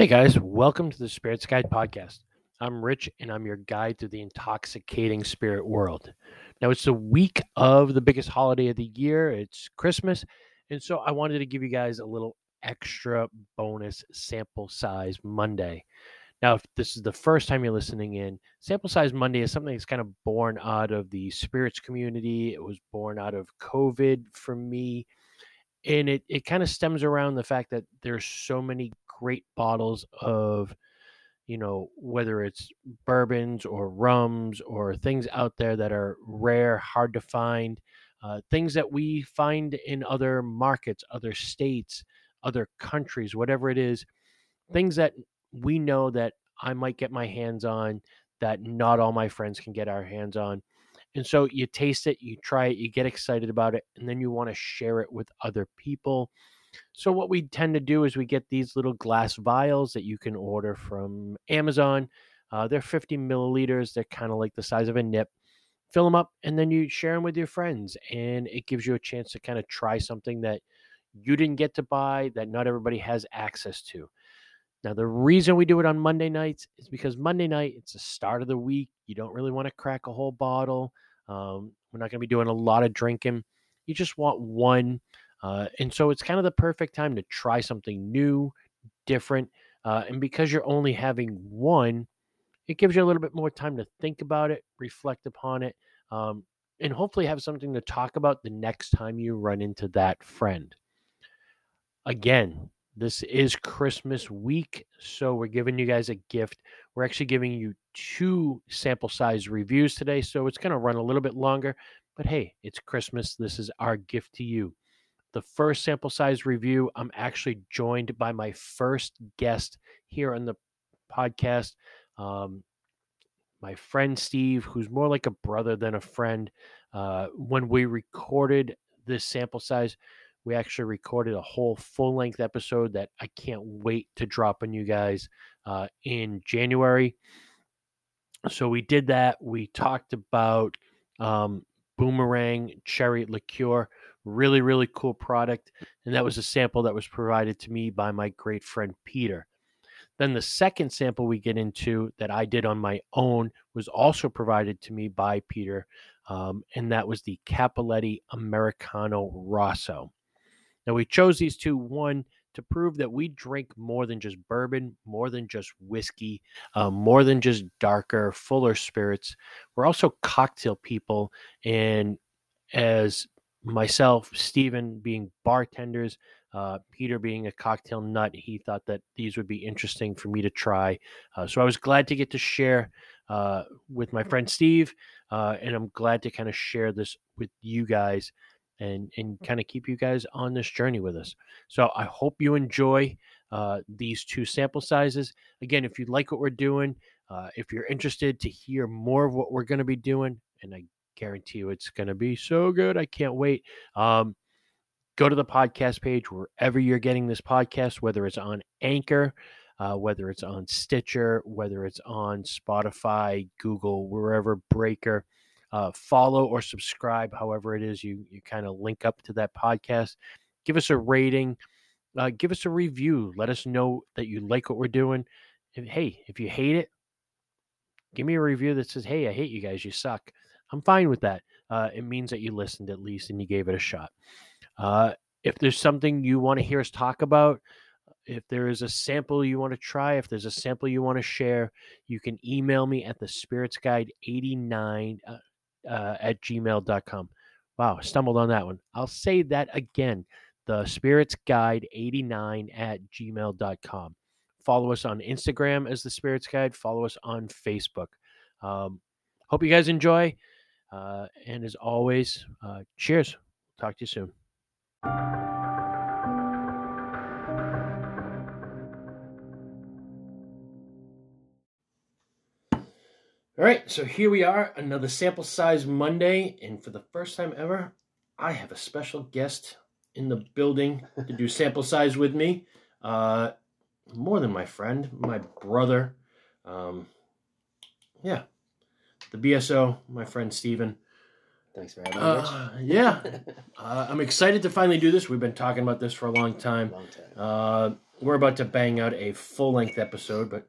Hey guys, welcome to the Spirits Guide podcast. I'm Rich and I'm your guide through the intoxicating spirit world. Now, it's the week of the biggest holiday of the year, it's Christmas. And so I wanted to give you guys a little extra bonus sample size Monday. Now, if this is the first time you're listening in, Sample Size Monday is something that's kind of born out of the spirits community. It was born out of COVID for me. And it, it kind of stems around the fact that there's so many great bottles of, you know, whether it's bourbons or rums or things out there that are rare, hard to find, uh, things that we find in other markets, other states, other countries, whatever it is, things that we know that I might get my hands on that not all my friends can get our hands on. And so you taste it, you try it, you get excited about it, and then you want to share it with other people. So what we tend to do is we get these little glass vials that you can order from Amazon. Uh, they're 50 milliliters. They're kind of like the size of a nip. Fill them up, and then you share them with your friends, and it gives you a chance to kind of try something that you didn't get to buy that not everybody has access to. Now, the reason we do it on Monday nights is because Monday night, it's the start of the week. You don't really want to crack a whole bottle. Um, we're not going to be doing a lot of drinking. You just want one. Uh, and so it's kind of the perfect time to try something new, different. Uh, and because you're only having one, it gives you a little bit more time to think about it, reflect upon it, um, and hopefully have something to talk about the next time you run into that friend. Again, this is Christmas week, so we're giving you guys a gift. We're actually giving you two sample size reviews today, so it's going to run a little bit longer. But hey, it's Christmas. This is our gift to you. The first sample size review, I'm actually joined by my first guest here on the podcast. Um, my friend Steve, who's more like a brother than a friend. Uh, when we recorded this sample size, we actually recorded a whole full length episode that I can't wait to drop on you guys uh, in January. So we did that. We talked about um, Boomerang Cherry Liqueur. Really, really cool product. And that was a sample that was provided to me by my great friend Peter. Then the second sample we get into that I did on my own was also provided to me by Peter, um, and that was the Cappelletti Americano Rosso. Now, we chose these two, one, to prove that we drink more than just bourbon, more than just whiskey, um, more than just darker, fuller spirits. We're also cocktail people. And as myself, Stephen being bartenders, uh, Peter being a cocktail nut, he thought that these would be interesting for me to try. Uh, so I was glad to get to share uh, with my friend Steve, uh, and I'm glad to kind of share this with you guys and and kind of keep you guys on this journey with us. So I hope you enjoy uh, these two sample sizes. Again, if you like what we're doing, uh, if you're interested to hear more of what we're going to be doing, and I guarantee you it's going to be so good, I can't wait. Um, go to the podcast page wherever you're getting this podcast, whether it's on Anchor. Uh, whether it's on Stitcher, whether it's on Spotify, Google, wherever Breaker, uh, follow or subscribe, however it is you you kind of link up to that podcast. Give us a rating, uh, give us a review. Let us know that you like what we're doing. And hey, if you hate it, give me a review that says, "Hey, I hate you guys. You suck." I'm fine with that. Uh, it means that you listened at least and you gave it a shot. Uh, if there's something you want to hear us talk about, if there is a sample you want to try, if there's a sample you want to share, you can email me at the spirits guide 89 uh, uh, at gmail.com. Wow, stumbled on that one. I'll say that again the spirits guide 89 at gmail.com. Follow us on Instagram as the spirits guide, follow us on Facebook. Um, hope you guys enjoy. Uh, and as always, uh, cheers. Talk to you soon. All right, so here we are, another sample size Monday, and for the first time ever, I have a special guest in the building to do sample size with me. Uh, more than my friend, my brother. Um, yeah, the BSO, my friend Stephen. Thanks for having me. Uh, yeah, uh, I'm excited to finally do this. We've been talking about this for a long time. Long time. Uh, we're about to bang out a full length episode, but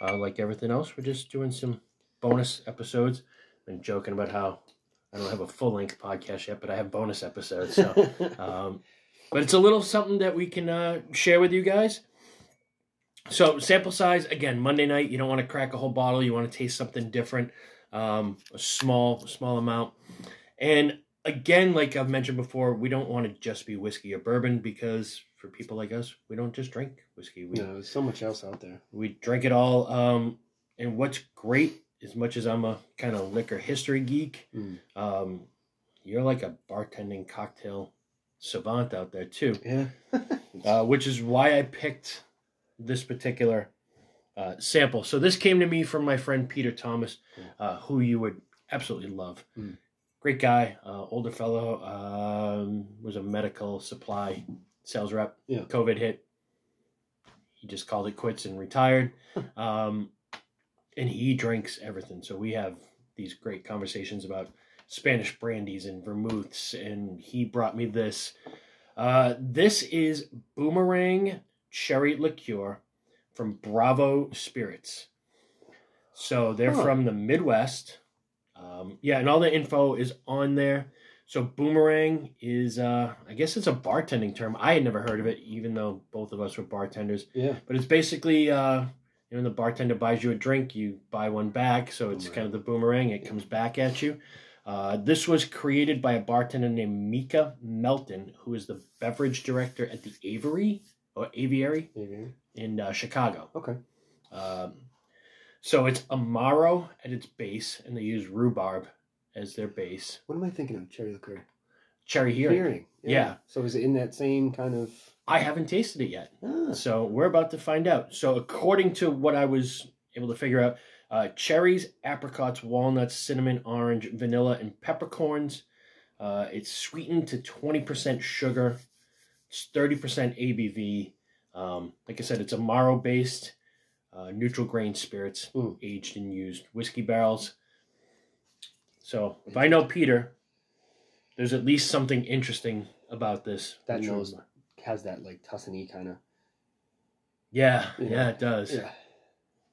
uh, like everything else, we're just doing some bonus episodes. Been joking about how I don't have a full length podcast yet, but I have bonus episodes. So, um, but it's a little something that we can uh, share with you guys. So sample size again, Monday night. You don't want to crack a whole bottle. You want to taste something different, um, a small small amount. And again, like I've mentioned before, we don't want to just be whiskey or bourbon because for people like us, we don't just drink whiskey. We no, there's so much else out there. we drink it all. Um, and what's great, as much as I'm a kind of liquor history geek, Mm. um, you're like a bartending cocktail savant out there too Yeah. uh, which is why I picked this particular uh, sample. So this came to me from my friend Peter Thomas, uh, who you would absolutely love. Mm. Great guy, uh, older fellow, um, was a medical supply sales rep. Yeah. COVID hit. He just called it quits and retired. um, and he drinks everything. So we have these great conversations about Spanish brandies and vermouths. And he brought me this. Uh, this is Boomerang Cherry Liqueur from Bravo Spirits. So they're Huh. from the Midwest. Um, yeah, and all the info is on there. So boomerang is, uh, I guess it's a bartending term. I had never heard of it, even though both of us were bartenders. Yeah. But it's basically, uh, you know, when the bartender buys you a drink, you buy one back. So it's Boomerang. kind of the boomerang. It comes back at you. Uh, this was created by a bartender named Micah Melton, who is the beverage director at the Avery or Aviary Maybe. in uh, Chicago. Okay. Um, so it's Amaro at its base, and they use rhubarb as their base. What am I thinking of? Cherry liqueur. Cherry Heering. Heering. Yeah. So is it in that same kind of? I haven't tasted it yet. Ah, So we're about to find out. So according to what I was able to figure out, uh, cherries, apricots, walnuts, cinnamon, orange, vanilla, and peppercorns. Uh, it's sweetened to twenty percent sugar. It's thirty percent ABV. Um, like I said, it's a Amaro based, uh, neutral grain spirits, Mm. aged in used whiskey barrels. So if I know Peter, there's at least something interesting about this. That knows- has that like Tuscany kind of. Yeah, Yeah. yeah, it does. Yeah.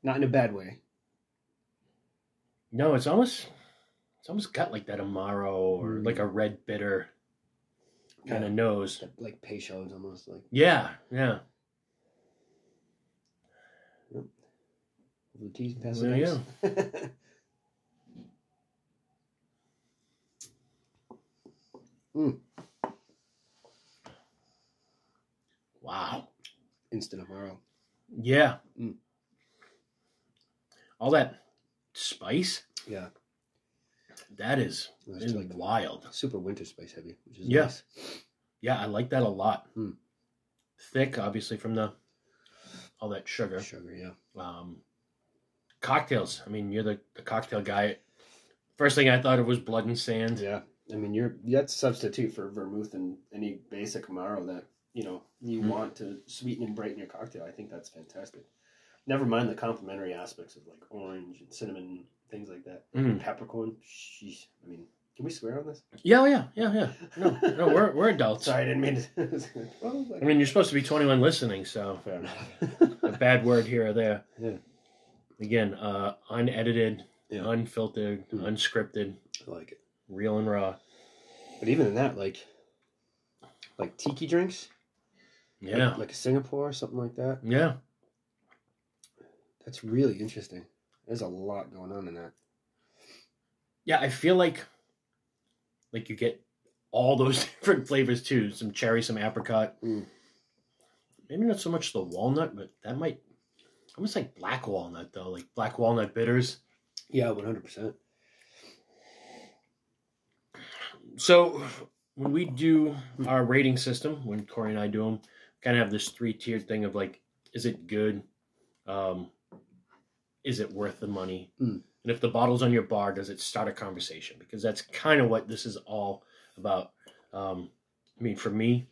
Not in a bad way. No, it's almost it's almost got like that amaro or Mm. like a red bitter kind of nose. That, like Peychaud's almost like. Yeah, yeah. The teas and pass There you the Wow. Instant Amaro. Yeah. Mm. All that spice, Yeah. That is, That's like wild. super winter spice heavy, which is Yeah. nice. Yeah, I like that a lot. Mm. Thick, obviously, from the all that sugar. Sugar, yeah. Um, cocktails. I mean, you're the, the cocktail guy. First thing I thought of was blood and sand. Yeah. I mean, you're that's substitute for vermouth and any basic Amaro that you know you Mm. want to sweeten and brighten your cocktail. I think that's fantastic. Never mind the complementary aspects of like orange and cinnamon things like that. Mm. Peppercorn. Sheesh. I mean, can we swear on this? Yeah, yeah, yeah, yeah. No, no, we're we're adults. Sorry, I didn't mean to. well, like, I mean, you're supposed to be 21 listening, so fair enough. a bad word here or there. Yeah. Again, uh, unedited, Yeah. unfiltered, Mm. unscripted, I like it. real and raw. But even in that, like, like tiki drinks, Yeah, like, a Singapore, or something like that. yeah, That's really interesting. There's a lot going on in that. yeah. I feel like, like you get all those different flavors too. Some cherry, some apricot. Mm. Maybe not so much the walnut, but that might almost like black walnut though, like black walnut bitters. Yeah, one hundred percent. So when we do our rating system, when Corey and I do them, kind of have this three tiered thing of like, is it good? Um, is it worth the money? Mm. And if the bottle's on your bar, does it start a conversation? Because that's kind of what this is all about. Um, I mean, for me,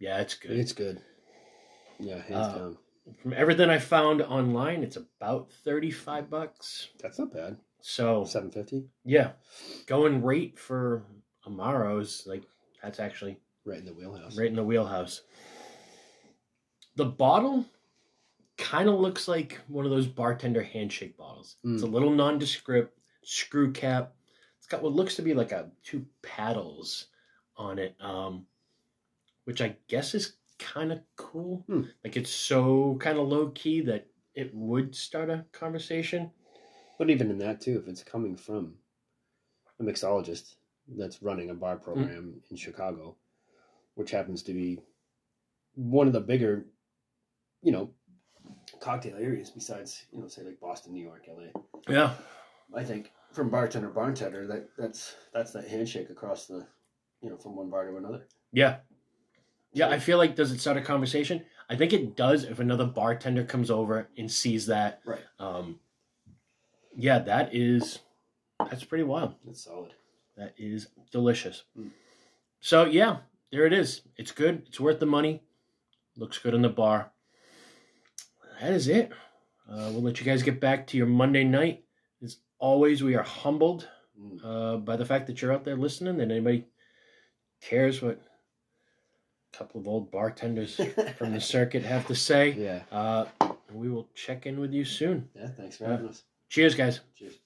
yeah, it's good. It's good. Yeah, hands Uh, down. From everything I found online, it's about thirty five bucks. That's not bad. So Seven fifty, yeah, going rate for Amaros like that's actually right in the wheelhouse. right in the wheelhouse. the bottle kind of looks like one of those bartender handshake bottles. It's a Mm. little nondescript, screw cap. It's got what looks to be like a two paddles on it, um, which I guess is kind of cool. Hmm. Like it's so kind of low key that it would start a conversation. But even in that too, if it's coming from a mixologist that's running a bar program in Chicago, which happens to be one of the bigger, you know, cocktail areas besides, you know, say like Boston, New York, LA. Yeah. I think from bartender to bartender, that that's that's that handshake across the, you know, from one bar to another. Yeah. Yeah, I feel like does it start a conversation? I think it does if another bartender comes over and sees that. Right. Um yeah, that is that's pretty wild. That's solid. That is delicious. Mm. So yeah, there it is. It's good. It's worth the money. Looks good in the bar. That is it. Uh, we'll let you guys get back to your Monday night. As always, we are humbled Mm. uh, by the fact that you're out there listening. That anybody cares what a couple of old bartenders from the circuit have to say. yeah. Uh, we will check in with you soon. Yeah. Thanks for having us. Cheers, guys. Cheers.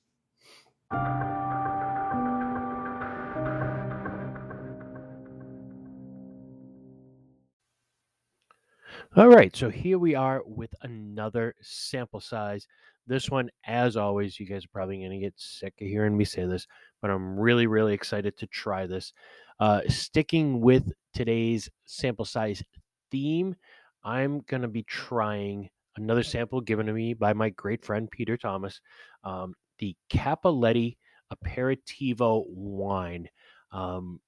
All right, so here we are with another sample size. This one, as always, you guys are probably going to get sick of hearing me say this, but I'm really, really excited to try this. Uh, sticking with today's sample size theme, I'm going to be trying another sample given to me by my great friend Peter Thomas, um, the Cappelletti Aperitivo wine. Um,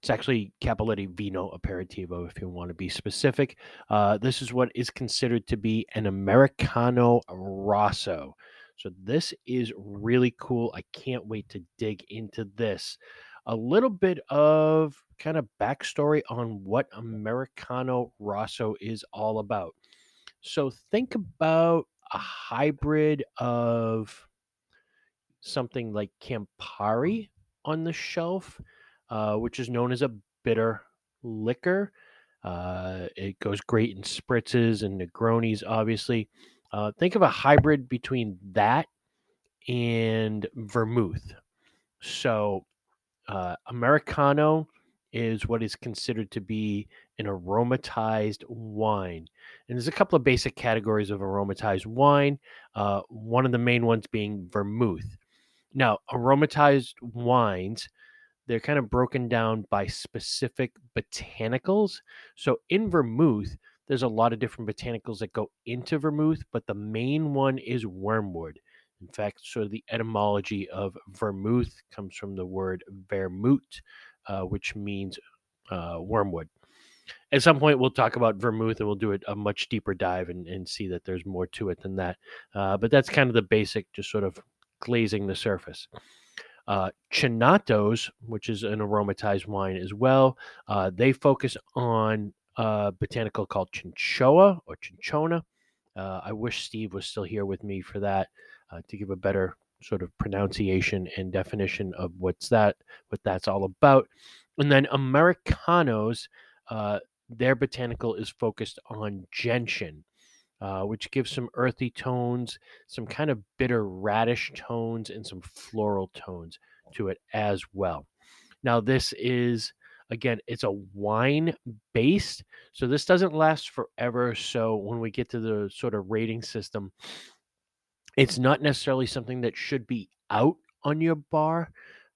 it's actually Cappelletti Vino Aperitivo, if you want to be specific. Uh, this is what is considered to be an Americano Rosso. So this is really cool. I can't wait to dig into this. A little bit of kind of backstory on what Americano Rosso is all about. So think about a hybrid of something like Campari on the shelf uh, which is known as a bitter liquor. Uh, it goes great in spritzes and Negronis, obviously. Uh, think of a hybrid between that and vermouth. So, uh, Americano is what is considered to be an aromatized wine. And there's a couple of basic categories of aromatized wine, uh, one of the main ones being vermouth. Now, aromatized wines they're kind of broken down by specific botanicals. So in vermouth, there's a lot of different botanicals that go into vermouth, but the main one is wormwood. In fact, sort of the etymology of vermouth comes from the word vermouth, uh, which means uh, wormwood. At some point, we'll talk about vermouth and we'll do a much deeper dive and, and see that there's more to it than that. Uh, but that's kind of the basic, just sort of glazing the surface. Uh, Chinatos, which is an aromatized wine as well, uh, they focus on a botanical called chinchoa or chinchona. Uh, I wish Steve was still here with me for that uh, to give a better sort of pronunciation and definition of what's that, what that's all about. And then Americanos, uh, their botanical is focused on gentian, uh, which gives some earthy tones, some kind of bitter radish tones, and some floral tones to it as well. Now, this is, again, it's a wine based, so this doesn't last forever. So, when we get to the sort of rating system, it's not necessarily something that should be out on your bar.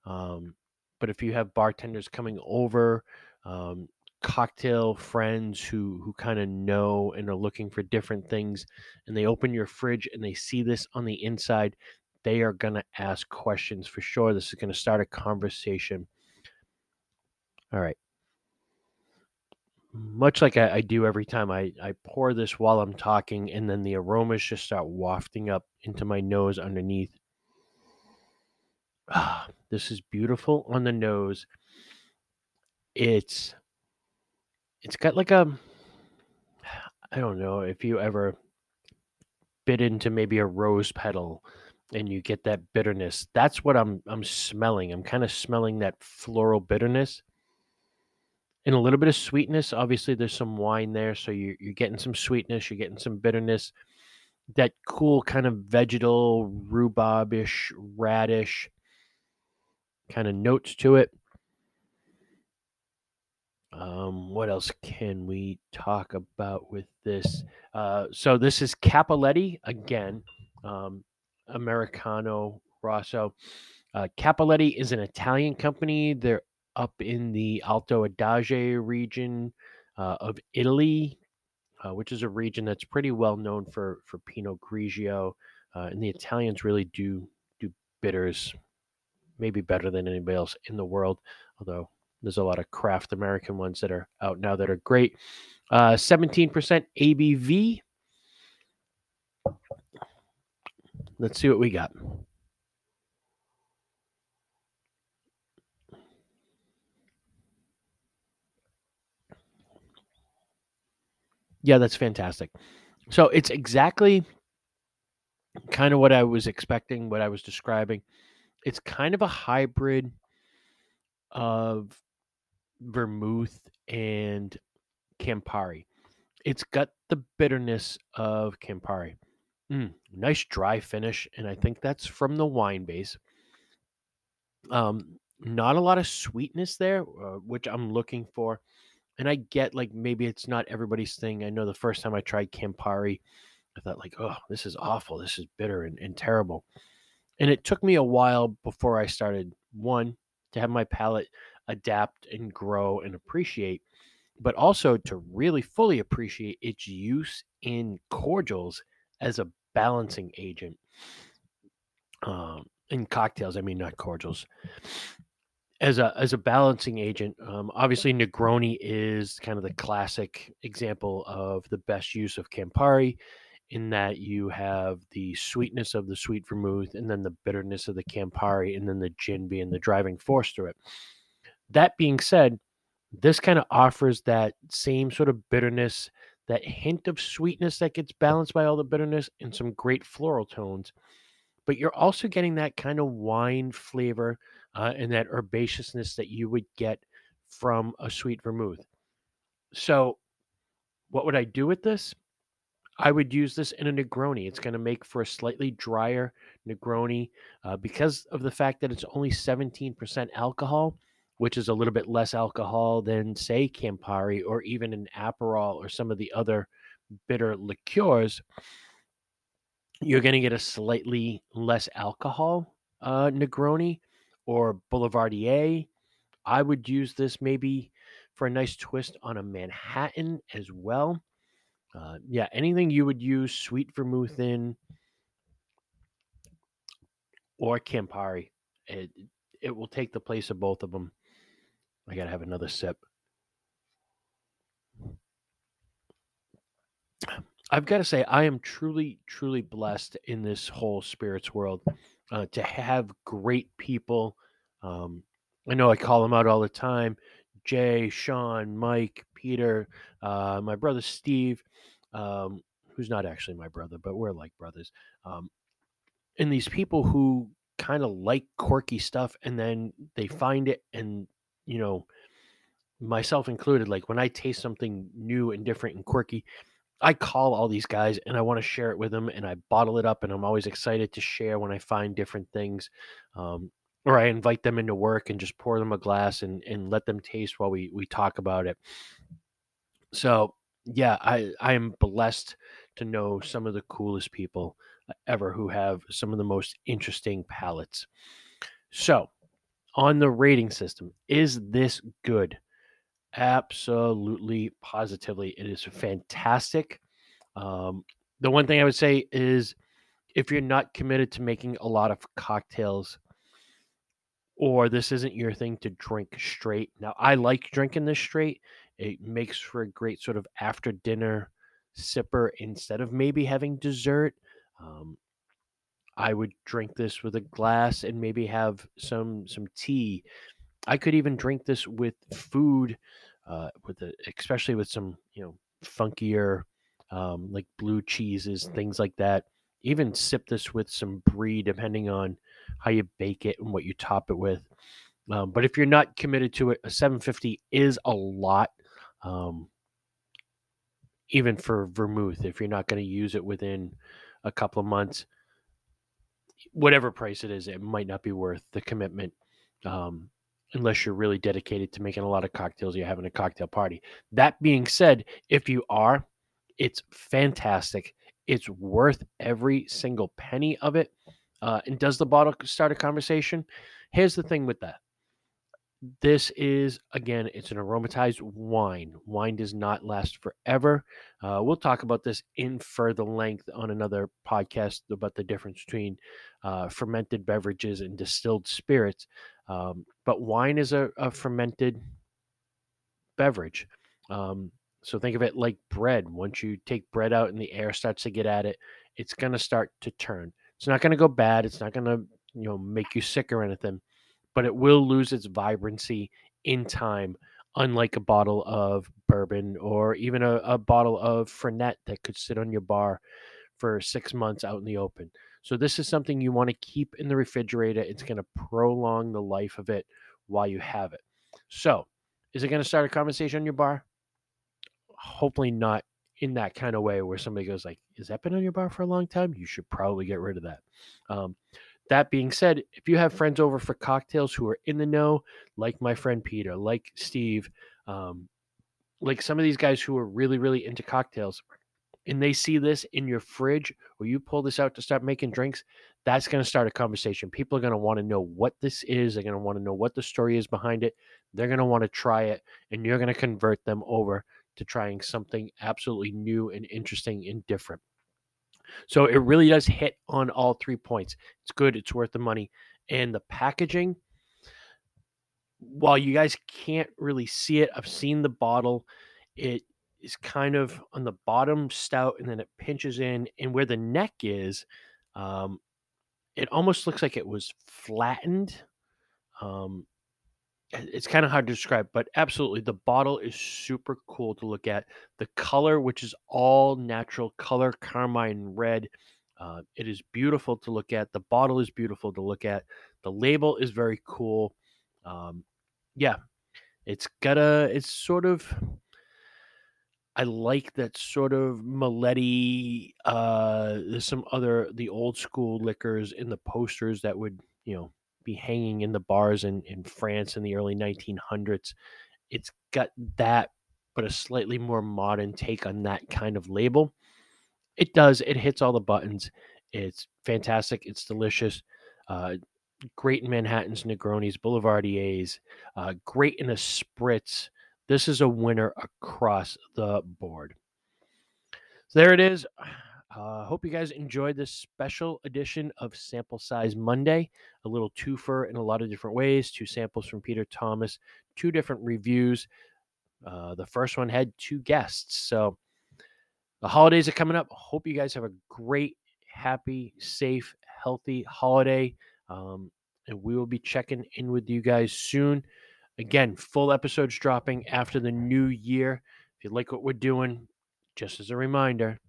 Um, but if you have bartenders coming over, um, cocktail friends who who kind of know and are looking for different things and they open your fridge and they see this on the inside they are going to ask questions for sure. This is going to start a conversation. All right. Much like I, I do every time I, I pour this while i'm talking and then the aromas just start wafting up into my nose underneath. Ah, this is beautiful on the nose. It's it's got like a I don't know if you ever bit into maybe a rose petal and you get that bitterness. That's what I'm I'm smelling. I'm kind of smelling that floral bitterness. and a little bit of sweetness. Obviously, there's some wine there, so you're, you're getting some sweetness, you're getting some bitterness. That cool kind of vegetal, rhubarbish, radish kind of notes to it. Um, what else can we talk about with this? Uh, so this is Cappelletti again, um, Americano Rosso. Uh, Cappelletti is an Italian company. They're up in the Alto Adige region uh, of Italy, uh, which is a region that's pretty well known for for Pinot Grigio, uh, and the Italians really do do bitters maybe better than anybody else in the world. Although there's a lot of craft American ones that are out now that are great. Uh, 17% ABV. Let's see what we got. Yeah, that's fantastic. So it's exactly kind of what I was expecting, what I was describing. It's kind of a hybrid of vermouth and Campari. It's got the bitterness of Campari. Mm, nice dry finish, and I think that's from the wine base. Um, not a lot of sweetness there, uh, which I'm looking for and I get like maybe it's not everybody's thing. I know the first time I tried Campari, I thought like, oh, this is awful. This is bitter and, and terrible. And it took me a while before I started one to have my palate adapt and grow and appreciate, but also to really fully appreciate its use in cordials as a balancing agent. Um, in cocktails, I mean not cordials as a as a balancing agent. Um, obviously, Negroni is kind of the classic example of the best use of Campari, in that you have the sweetness of the sweet vermouth, and then the bitterness of the Campari, and then the gin being the driving force through it. That being said, this kind of offers that same sort of bitterness, that hint of sweetness that gets balanced by all the bitterness, and some great floral tones. But you're also getting that kind of wine flavor uh, and that herbaceousness that you would get from a sweet vermouth. So, what would I do with this? I would use this in a Negroni. It's going to make for a slightly drier Negroni uh, because of the fact that it's only 17% alcohol, which is a little bit less alcohol than, say, Campari or even an Aperol or some of the other bitter liqueurs. You're going to get a slightly less alcohol uh, Negroni or Boulevardier. I would use this maybe for a nice twist on a Manhattan as well. Uh, yeah, anything you would use sweet vermouth in or Campari, it, it will take the place of both of them. I got to have another sip. I've got to say, I am truly, truly blessed in this whole spirits world uh, to have great people. Um, I know I call them out all the time Jay, Sean, Mike, Peter, uh, my brother Steve, um, who's not actually my brother, but we're like brothers. Um, and these people who kind of like quirky stuff and then they find it and, you know, myself included, like when I taste something new and different and quirky, I call all these guys and I want to share it with them and I bottle it up and I'm always excited to share when I find different things. Um, or I invite them into work and just pour them a glass and, and let them taste while we, we talk about it. So yeah, I, I am blessed to know some of the coolest people ever who have some of the most interesting palates. So on the rating system, is this good? Absolutely, positively, it is fantastic. Um, the one thing I would say is if you're not committed to making a lot of cocktails or this isn't your thing to drink straight. Now, I like drinking this straight. It makes for a great sort of after dinner sipper instead of maybe having dessert. Um, I would drink this with a glass and maybe have some some tea I could even drink this with food, uh, with the, especially with some you know funkier um, like blue cheeses, things like that. Even sip this with some brie, depending on how you bake it and what you top it with. Um, but if you're not committed to it, a 750 is a lot. Um, even for vermouth, if you're not going to use it within a couple of months, whatever price it is, it might not be worth the commitment um, unless you're really dedicated to making a lot of cocktails. You're having a cocktail party. That being said, if you are, it's fantastic. It's worth every single penny of it. Uh, and does the bottle start a conversation? Here's the thing with that. This is again, it's an aromatized wine. Wine does not last forever. Uh, we'll talk about this in further length on another podcast about the difference between uh, fermented beverages and distilled spirits. Um, but wine is a, a fermented beverage. Um, so think of it like bread. Once you take bread out and the air starts to get at it, it's going to start to turn. It's not going to go bad. It's not going to you know make you sick or anything, but it will lose its vibrancy in time. Unlike a bottle of bourbon or even a, a bottle of Fernet that could sit on your bar for six months out in the open. So this is something you want to keep in the refrigerator. It's going to prolong the life of it while you have it. So, is it going to start a conversation on your bar? Hopefully not in that kind of way where somebody goes like, "Is that been on your bar for a long time?" You should probably get rid of that. Um, that being said, if you have friends over for cocktails who are in the know, like my friend Peter, like Steve, um, like some of these guys who are really, really into cocktails, and they see this in your fridge or you pull this out to start making drinks, that's going to start a conversation. People are going to want to know what this is. They're going to want to know what the story is behind it. They're going to want to try it, and you're going to convert them over to trying something absolutely new and interesting and different. So it really does hit on all three points. It's good, it's worth the money. And the packaging, while you guys can't really see it, I've seen the bottle. It is kind of on the bottom stout and then it pinches in and where the neck is um, it almost looks like it was flattened um, it's kind of hard to describe but absolutely the bottle is super cool to look at the color which is all natural color carmine red uh, it is beautiful to look at the bottle is beautiful to look at the label is very cool um, yeah it's got a it's sort of I like that sort of Maletti. Uh, there's some other the old school liquors in the posters that would you know be hanging in the bars in in France in the early 1900s. It's got that, but a slightly more modern take on that kind of label. It does. It hits all the buttons. It's fantastic. It's delicious. Uh, great in Manhattan's Negronis, Boulevardiers. Uh, great in a spritz. This is a winner across the board. So there it is. Uh, hope you guys enjoyed this special edition of Sample Size Monday. A little twofer in a lot of different ways. Two samples from Peter Thomas, two different reviews. Uh, the first one had two guests. So the holidays are coming up. Hope you guys have a great, happy, safe, healthy holiday. Um, and we will be checking in with you guys soon. Again, full episodes dropping after the new year. If you like what we're doing, just as a reminder,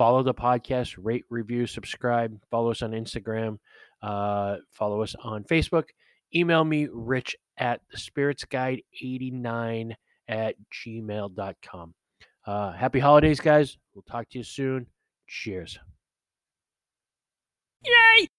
follow the podcast, rate, review, subscribe, follow us on Instagram, uh, follow us on Facebook. Email me, rich at the spirits guide 89 at gmail.com. Uh, happy holidays, guys. We'll talk to you soon. Cheers. Yay!